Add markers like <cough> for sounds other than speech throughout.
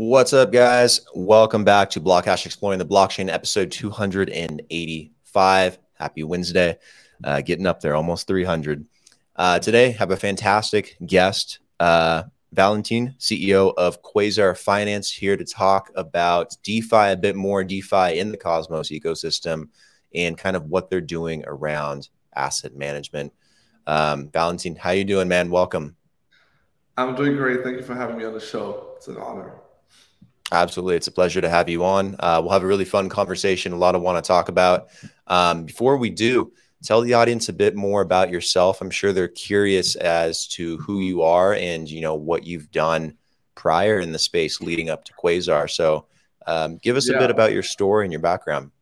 What's up, guys? Welcome back to Blockhash Exploring the Blockchain, episode 285. Happy Wednesday. Uh, getting up there, almost 300. Uh, today, have a fantastic guest, uh, Valentin, CEO of Quasar Finance, here to talk about DeFi a bit more, DeFi in the Cosmos ecosystem, and kind of what they're doing around asset management. Um, Valentin, how you doing, man? Welcome. I'm doing great. Thank you for having me on the show. It's an honor. Absolutely. It's a pleasure to have you on. Uh, we'll have a really fun conversation, a lot of want to talk about. Um, before we do, tell the audience a bit more about yourself. I'm sure they're curious as to who you are and, you know, what you've done prior in the space leading up to Quasar. So um, give us yeah. a bit about your story and your background.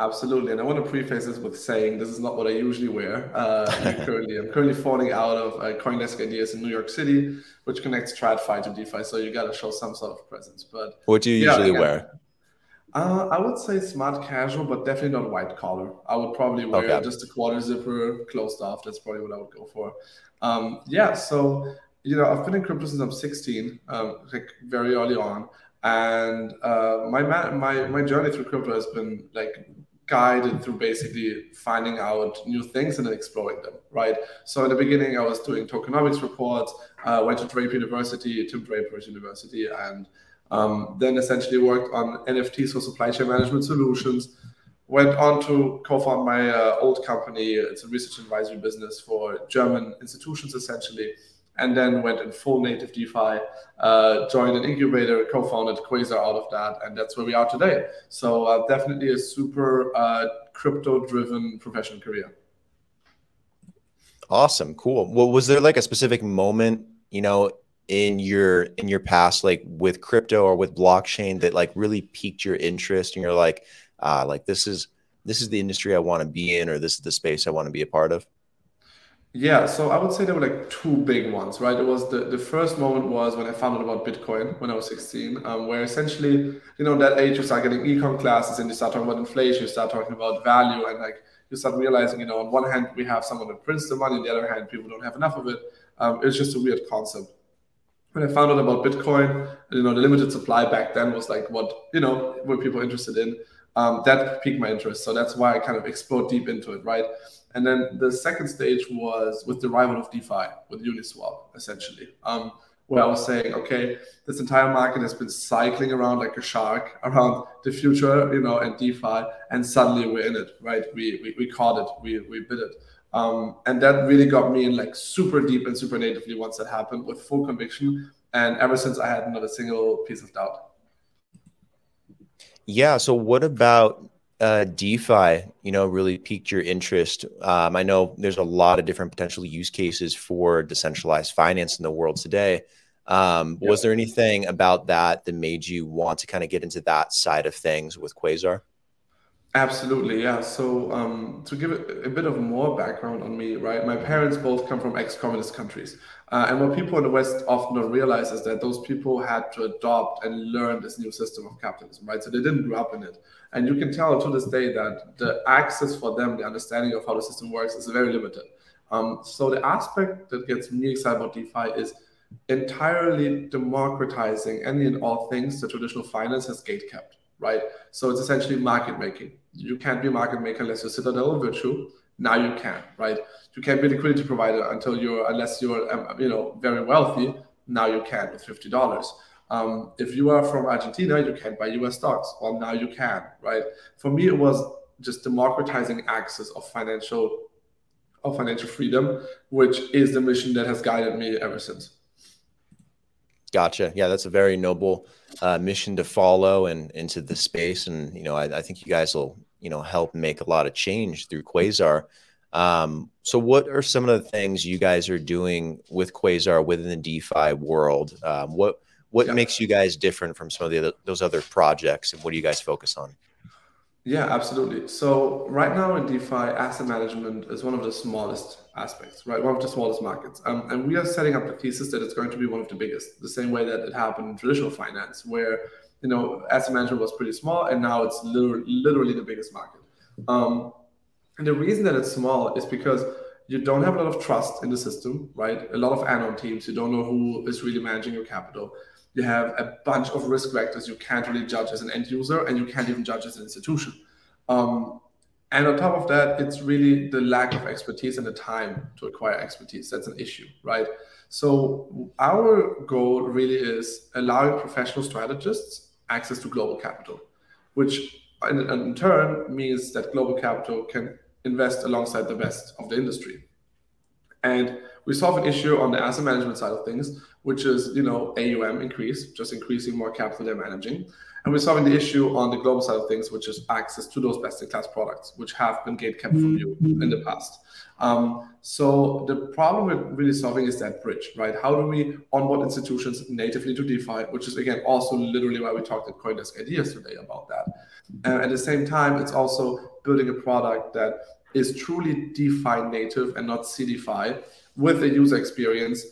Absolutely, and I want to preface this with saying this is not what I usually wear. Uh, <laughs> currently, I'm currently falling out of uh, CoinDesk Ideas in New York City, which connects TradFi to DeFi. So you got to show some sort of presence. But what do you yeah, usually wear? Uh, I would say smart casual, but definitely not white collar. I would probably wear okay. just a quarter zipper closed off. That's probably what I would go for. Um, yeah, so you know, I've been in crypto since I'm 16, um, like very early on and uh, my my my journey through crypto has been like guided through basically finding out new things and then exploring them, right? So in the beginning, I was doing tokenomics reports, uh, went to Draper University, Tim Draper's University, and um, then essentially worked on NFTs for supply chain management solutions. Went on to co-found my uh, old company. It's a research advisory business for German institutions, essentially and then went in full native DeFi, uh, joined an incubator, co-founded Quasar out of that, and that's where we are today. So uh, definitely a super uh, crypto-driven professional career. Awesome, cool. Well, was there like a specific moment, you know, in your in your past, like with crypto or with blockchain, that like really piqued your interest, and you're like, ah, like this is this is the industry I want to be in, or this is the space I want to be a part of? Yeah, so I would say there were like two big ones, right? It was the, the first moment was when I found out about Bitcoin when I was 16, um, where essentially, you know, that age you start getting econ classes and you start talking about inflation, you start talking about value, and like you start realizing, you know, on one hand we have someone that prints the money, on the other hand people don't have enough of it. Um, it's just a weird concept. When I found out about Bitcoin, you know, the limited supply back then was like what you know were people interested in. Um, that piqued my interest, so that's why I kind of explored deep into it, right? And then the second stage was with the arrival of DeFi, with Uniswap, essentially, um, where I was saying, okay, this entire market has been cycling around like a shark <laughs> around the future, you know, and DeFi, and suddenly we're in it, right? We we, we caught it, we we bid it. Um, and that really got me in like super deep and super natively once that happened with full conviction. And ever since I had not a single piece of doubt. Yeah. So what about uh, DeFi, you know, really piqued your interest? Um, I know there's a lot of different potential use cases for decentralized finance in the world today. Um, Was there anything about that that made you want to kind of get into that side of things with Quasar? Absolutely, yeah. So um, to give a, a bit of more background on me, right? My parents both come from ex-communist countries, uh, and what people in the West often don't realize is that those people had to adopt and learn this new system of capitalism, right? So they didn't grow up in it, and you can tell to this day that the access for them, the understanding of how the system works, is very limited. Um, so the aspect that gets me excited about DeFi is entirely democratizing any and all things that traditional finance has gate kept right? So it's essentially market making. You can't be a market maker unless you're Citadel or Virtu. Now you can, right? You can't be a liquidity provider until you're, unless you're, um, you know, very wealthy. Now you can with fifty dollars. Um, if you are from Argentina, you can't buy U.S. stocks. Well, now you can, right? For me, it was just democratizing access of financial of financial freedom, which is the mission that has guided me ever since. Gotcha. Yeah, that's a very noble uh, mission to follow and into the space, and you know, I, I, think you guys will you know help make a lot of change through Quasar. Um, so, what are some of the things you guys are doing with Quasar within the DeFi world? Um, what what yeah. makes you guys different from some of the other, those other projects, and what do you guys focus on? Yeah, absolutely. So right now in DeFi, asset management is one of the smallest aspects, right? One of the smallest markets. Um, and we are setting up the thesis that it's going to be one of the biggest, the same way that it happened in traditional finance, where you know asset management was pretty small and now it's literally, literally the biggest market. Um, and the reason that it's small is because you don't have a lot of trust in the system, right? A lot of anon teams, you don't know who is really managing your capital. You have a bunch of risk vectors you can't really judge as an end user, and you can't even judge as an institution. Um, and on top of that, it's really the lack of expertise and the time to acquire expertise. That's an issue, right? So our goal really is allowing professional strategists access to global capital, which in, in turn means that global capital can invest alongside the best of the industry. And we solve an issue on the asset management side of things, which is, you know, AUM increase, just increasing more capital they're managing. And we're solving the issue on the global side of things, which is access to those best-in-class products, which have been gate kept from you in the past. Um, so the problem we're really solving is that bridge, right? How do we onboard institutions natively to DeFi, which is again also literally why we talked at CoinDesk ideas today about that. And at the same time, it's also building a product that is truly DeFi native and not CeDeFi with a user experience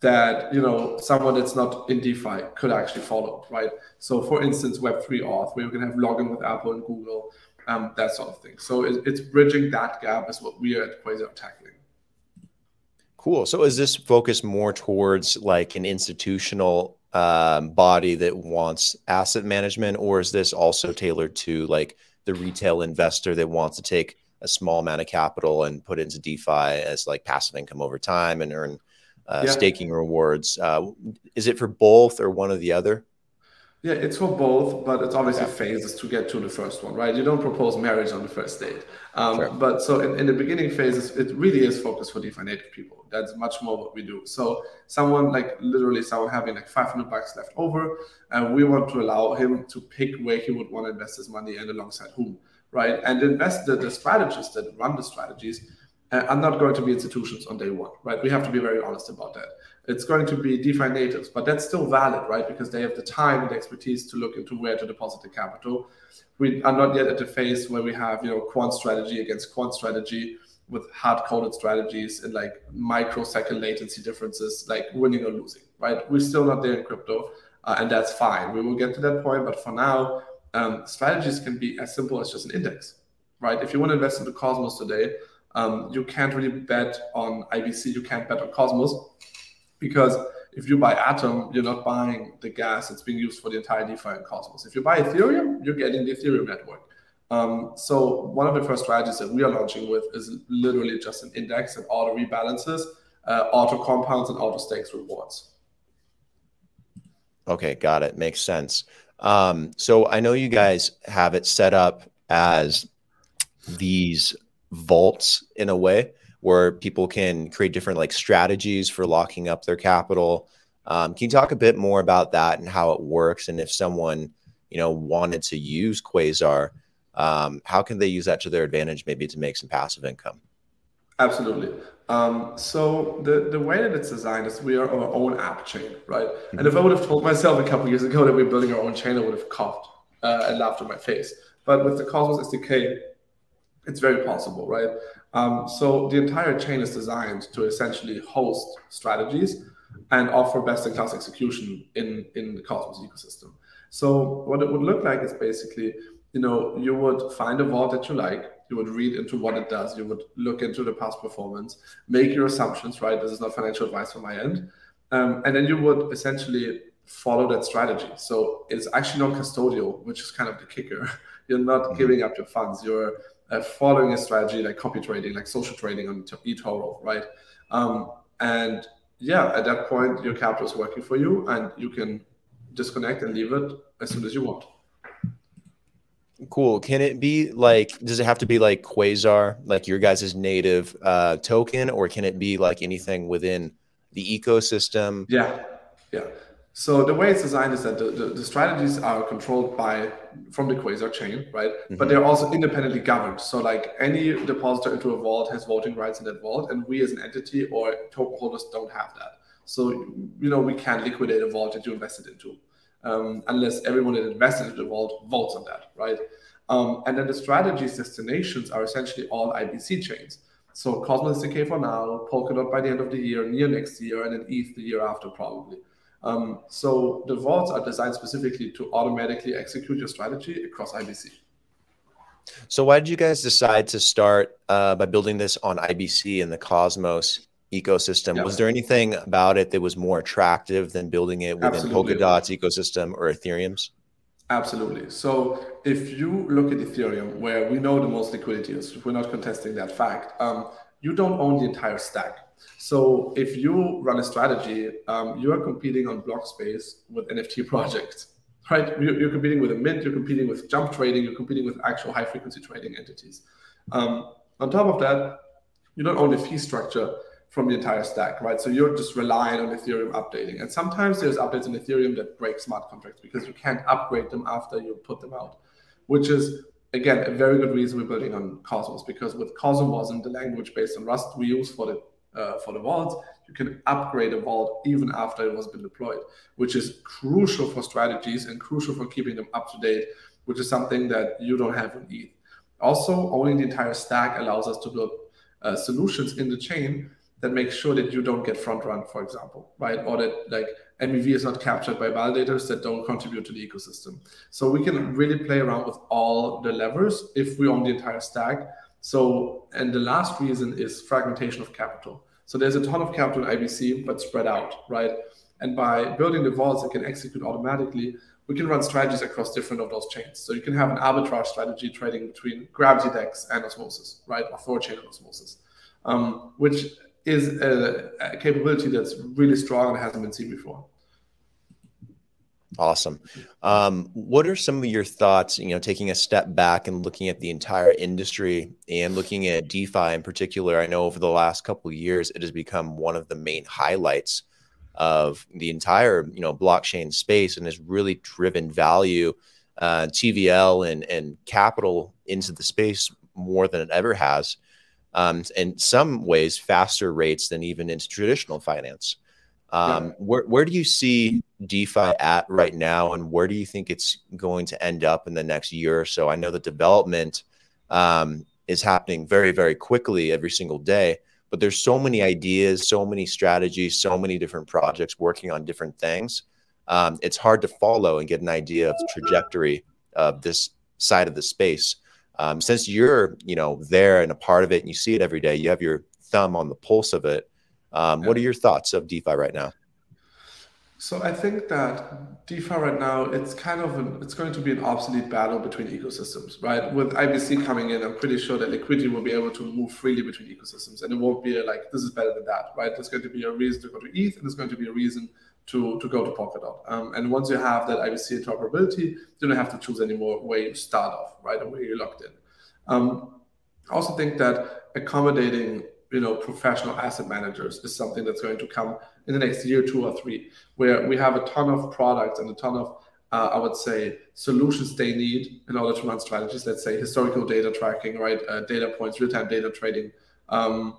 that you know someone that's not in DeFi could actually follow, right? So, for instance, Web3 auth, where you can have login with Apple and Google, um, that sort of thing. So, it, it's bridging that gap is what we are at Quasar are tackling. Cool. So, is this focused more towards like an institutional um, body that wants asset management, or is this also tailored to like the retail investor that wants to take a small amount of capital and put into DeFi as like passive income over time and earn uh, yeah. staking rewards. Uh, is it for both or one or the other? Yeah, it's for both, but it's obviously okay. phases to get to the first one, right? You don't propose marriage on the first date. Um, sure. But so in, in, the beginning phases, it really is focused for DeFi native people. That's much more what we do. So someone like literally someone having like 500 bucks left over, and we want to allow him to pick where he would want to invest his money and alongside whom, right? And invest the, the strategists that run the strategies uh, are not going to be institutions on day one, right? We have to be very honest about that. It's going to be DeFi natives, but that's still valid, right? Because they have the time and expertise to look into where to deposit the capital. We are not yet at the phase where we have, you know, quant strategy against quant strategy with hard-coded strategies and like microsecond latency differences, like winning or losing, right? We're still not there in crypto, uh, and that's fine. We will get to that point, but for now, um, strategies can be as simple as just an index, right? If you want to invest into Cosmos today, um, you can't really bet on IBC, you can't bet on Cosmos because if you buy Atom, you're not buying the gas that's being used for the entire DeFi and Cosmos. If you buy Ethereum, you're getting the Ethereum network. Um, so one of the first strategies that we are launching with is literally just an index and auto rebalances, uh, auto compounds, and auto stakes rewards. Okay, got it. Makes sense. Um, so I know you guys have it set up as these vaults in a way where people can create different like strategies for locking up their capital. Um, can you talk a bit more about that and how it works? And if someone, you know, wanted to use Quasar, um, how can they use that to their advantage, maybe to make some passive income? Absolutely. Um, so the, the way that it's designed is we are our own app chain, right? Mm-hmm. And if I would have told myself a couple years ago that we're building our own chain, I would have coughed uh, and laughed in my face. But with the Cosmos SDK, it's very possible, right? Um, so the entire chain is designed to essentially host strategies and offer best-in-class execution in in the Cosmos ecosystem. So what it would look like is basically, you know, you would find a vault that you like, you would read into what it does, you would look into the past performance, make your assumptions, right? This is not financial advice from my end, um, and then you would essentially follow that strategy. So it's actually not custodial, which is kind of the kicker. <laughs> You're not mm-hmm. giving up your funds. You're uh, following a strategy like copy trading, like social trading on eToro, right? Um, and yeah, at that point, your capital is working for you, and you can disconnect and leave it as soon as you want. Cool. Can it be like? Does it have to be like Quasar, like your guys' native uh, token, or can it be like anything within the ecosystem? Yeah, yeah. So the way it's designed is that the, the, the, strategies are controlled by from the Quasar chain, right? Mm-hmm. But they're also independently governed. So like any depositor into a vault has voting rights in that vault, and we as an entity or token holders don't have that. So you know we can't liquidate a vault that you invested into, um, unless everyone that invested into the vault votes on that, right? Um, and then the strategies destinations are essentially all IBC chains. So Cosmos SDK for now, Polkadot by the end of the year, near next year, and then ETH the year after probably. Um, so the vaults are designed specifically to automatically execute your strategy across IBC. So why did you guys decide to start uh, by building this on IBC and the Cosmos ecosystem. Yeah. Was there anything about it that was more attractive than building it within Absolutely. Polkadot's ecosystem or Ethereum's? Absolutely. So if you look at Ethereum, where we know the most liquidity is, we're not contesting that fact. Um, you don't own the entire stack. So if you run a strategy, um, you are competing on block space with NFT <laughs> projects, right? You're, you're, competing with a mint, you're competing with jump trading, you're competing with actual high frequency trading entities. Um, on top of that, you don't own the fee structure from the entire stack, right? So you're just relying on Ethereum updating. And sometimes there's updates in Ethereum that break smart contracts because you can't upgrade them after you put them out, which is again a very good reason we're building on Cosmos because with Cosmos and the language based on Rust we use for the uh, for the vault, you can upgrade a vault even after it has been deployed, which is crucial for strategies and crucial for keeping them up to date, which is something that you don't have in ETH. Also, owning the entire stack allows us to build uh, solutions in the chain that makes sure that you don't get front run, for example, right? Or that like MEV is not captured by validators that don't contribute to the ecosystem. So we can really play around with all the levers if we own the entire stack. So, and the last reason is fragmentation of capital. So there's a ton of capital in IBC, but spread out, right? And by building the vaults that can execute automatically, we can run strategies across different of those chains. So you can have an arbitrage strategy trading between Gravity DEX and Osmosis, right? Or four chain Osmosis, um, which is a, a, capability that's really strong and hasn't been seen before. Awesome. Um, what are some of your thoughts? You know, taking a step back and looking at the entire industry and looking at DeFi in particular. I know over the last couple of years, it has become one of the main highlights of the entire you know blockchain space and has really driven value, uh, TVL and and capital into the space more than it ever has um, in some ways faster rates than even into traditional finance. Um, yeah. where, where do you see DeFi at right now, and where do you think it's going to end up in the next year or so? I know the development um, is happening very, very quickly every single day, but there's so many ideas, so many strategies, so many different projects working on different things. Um, it's hard to follow and get an idea of the trajectory of this side of the space. Um, since you're, you know, there and a part of it, and you see it every day, you have your thumb on the pulse of it. Um. What are your thoughts of DeFi right now? So I think that DeFi right now, it's kind of an, it's going to be an obsolete battle between ecosystems, right? With IBC coming in, I'm pretty sure that liquidity will be able to move freely between ecosystems, and it won't be like this is better than that, right? There's going to be a reason to go to ETH, and there's going to be a reason to, to go to Polkadot. Um, and once you have that IBC interoperability, you don't have to choose anymore where you start off, right, and where you're locked in. Um, I also think that accommodating you know professional asset managers is something that's going to come in the next year, two or three, where we have a ton of products and a ton of uh, I would say solutions they need in order to run strategies. Let's say historical data tracking, right? Uh, data points, real-time data trading, um,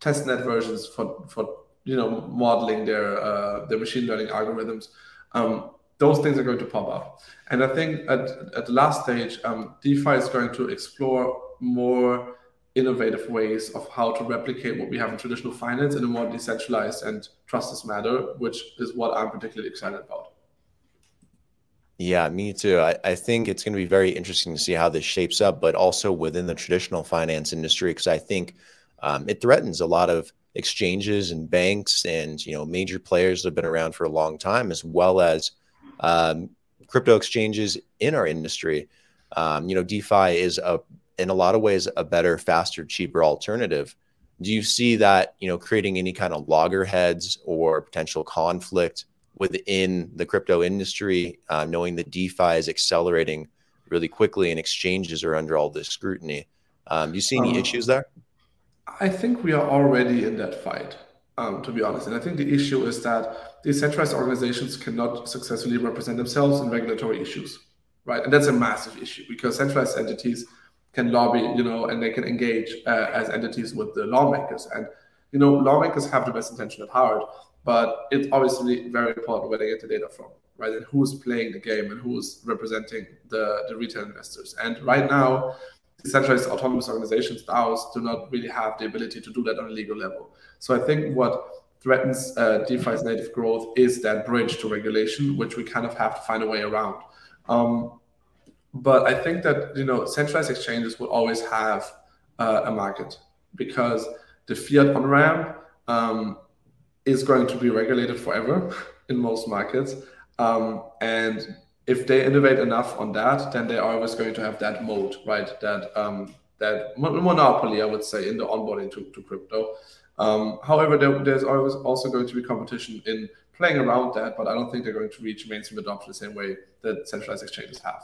testnet versions for for you know modeling their uh, their machine learning algorithms. Um, those things are going to pop up, and I think at, at the last stage, um, DeFi is going to explore more innovative ways of how to replicate what we have in traditional finance in a more decentralized and trustless manner, which is what I'm particularly excited about. Yeah, me too. I, I think it's going to be very interesting to see how this shapes up, but also within the traditional finance industry, because I think um, it threatens a lot of exchanges and banks and you know major players that have been around for a long time, as well as um, crypto exchanges in our industry. Um, you know, DeFi is a in a lot of ways a better, faster, cheaper alternative. Do you see that you know creating any kind of loggerheads or potential conflict within the crypto industry, uh, knowing that DeFi is accelerating really quickly and exchanges are under all this scrutiny? Um, do you see any um, issues there? I think we are already in that fight, um, to be honest. And I think the issue is that decentralized organizations cannot successfully represent themselves in regulatory issues, right? And that's a massive issue because centralized entities can lobby, you know, and they can engage uh, as entities with the lawmakers. And you know, lawmakers have the best intention at heart, but it's obviously very important where they get the data from, right? And who's playing the game and who's representing the, the retail investors. And right now, decentralized autonomous organizations, DAOs, do not really have the ability to do that on a legal level. So I think what threatens uh, DeFi's native growth is that bridge to regulation, which we kind of have to find a way around. Um, but I think that you know centralized exchanges will always have uh, a market because the fiat on ramp um, is going to be regulated forever <laughs> in most markets. Um, and if they innovate enough on that, then they're always going to have that mode, right? That um, that monopoly, I would say, in the onboarding to, to crypto. Um, however, there, there's always also going to be competition in playing around that, but I don't think they're going to reach mainstream adoption the same way that centralized exchanges have.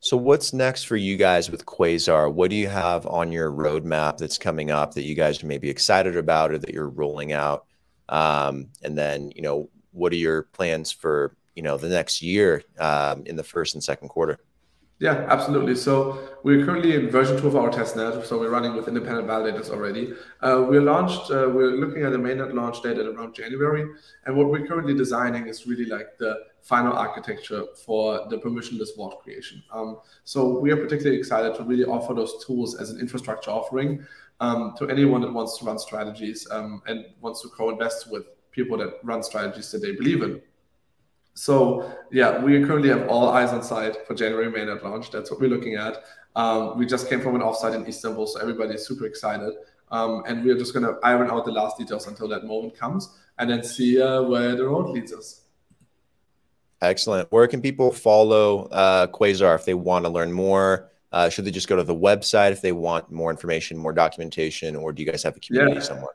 So, what's next for you guys with Quasar? What do you have on your roadmap that's coming up that you guys may be excited about or that you're rolling out? Um, and then, you know, what are your plans for you know the next year um, in the first and second quarter? Yeah, absolutely. So we're currently in version two of our testnet. So we're running with independent validators already. Uh, we launched. Uh, we're looking at the mainnet launch date at around January, and what we're currently designing is really like the final architecture for the permissionless vault creation. Um, so we are particularly excited to really offer those tools as an infrastructure offering um, to anyone that wants to run strategies um, and wants to co-invest with people that run strategies that they believe in. So yeah, we currently have all eyes on site for January mainnet launch. That's what we're looking at. Um, we just came from an offsite in Istanbul, so everybody is super excited. Um, and we're just going to iron out the last details until that moment comes, and then see uh, where the road leads us. Excellent. Where can people follow uh, Quasar if they want to learn more? Uh, should they just go to the website if they want more information, more documentation, or do you guys have a community yeah. somewhere?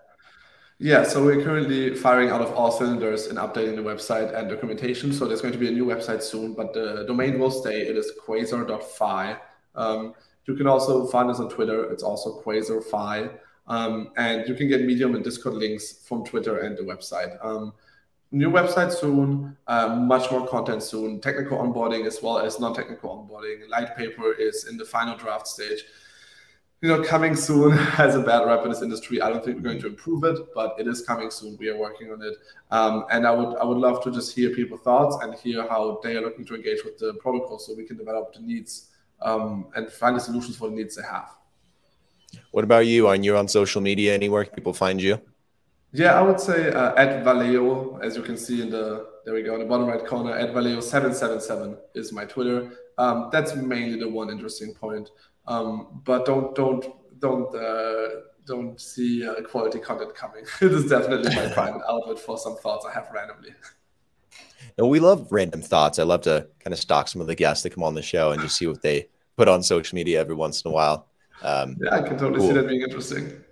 Yeah, so we're currently firing out of all cylinders in updating the website and documentation. So there's going to be a new website soon, but the domain will stay. It is quasar.fi. Um, you can also find us on Twitter. It's also quasar.fi. Um, and you can get Medium and Discord links from Twitter and the website. Um, new website soon, uh, much more content soon, technical onboarding as well as non-technical onboarding. Light paper is in the final draft stage you know, coming soon <laughs> has a bad rep in this industry. I don't think we're going to improve it, but it is coming soon. We are working on it, um, and I would I would love to just hear people's thoughts and hear how they are looking to engage with the protocol, so we can develop the needs um, and find the solutions for the needs they have. What about you? Are you on social media anywhere? Can people find you? Yeah, I would say uh, at Valeo, as you can see in the there we go in the bottom right corner. At Valeo seven seven seven is my Twitter. Um, that's mainly the one interesting point. Um, but don't don't don't uh, don't see uh, quality content coming. <laughs> it is definitely my <laughs> private outlet for some thoughts I have randomly. No, we love random thoughts. I love to kind of stalk some of the guests that come on the show and just see what they put on social media every once in a while. Um, yeah, I can totally cool. see that being interesting.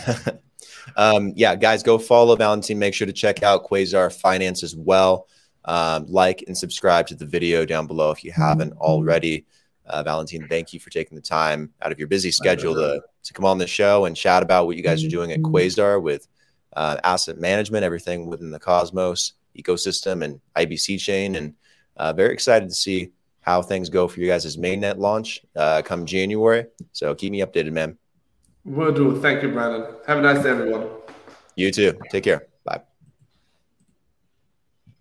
<laughs> um, yeah, guys, go follow Valentin. Make sure to check out Quasar Finance as well. Um, like and subscribe to the video down below if you haven't already. Uh, Valentin, thank you for taking the time out of your busy schedule to, to come on the show and chat about what you guys are doing at. Quasar with uh, asset management, everything within the Cosmos ecosystem and IBC chain. And uh, very excited to see how things go for you guys' mainnet launch uh, come January. So keep me updated, man. Will do. Thank you, Brandon. Have a nice day, everyone. You too. Take care. Bye.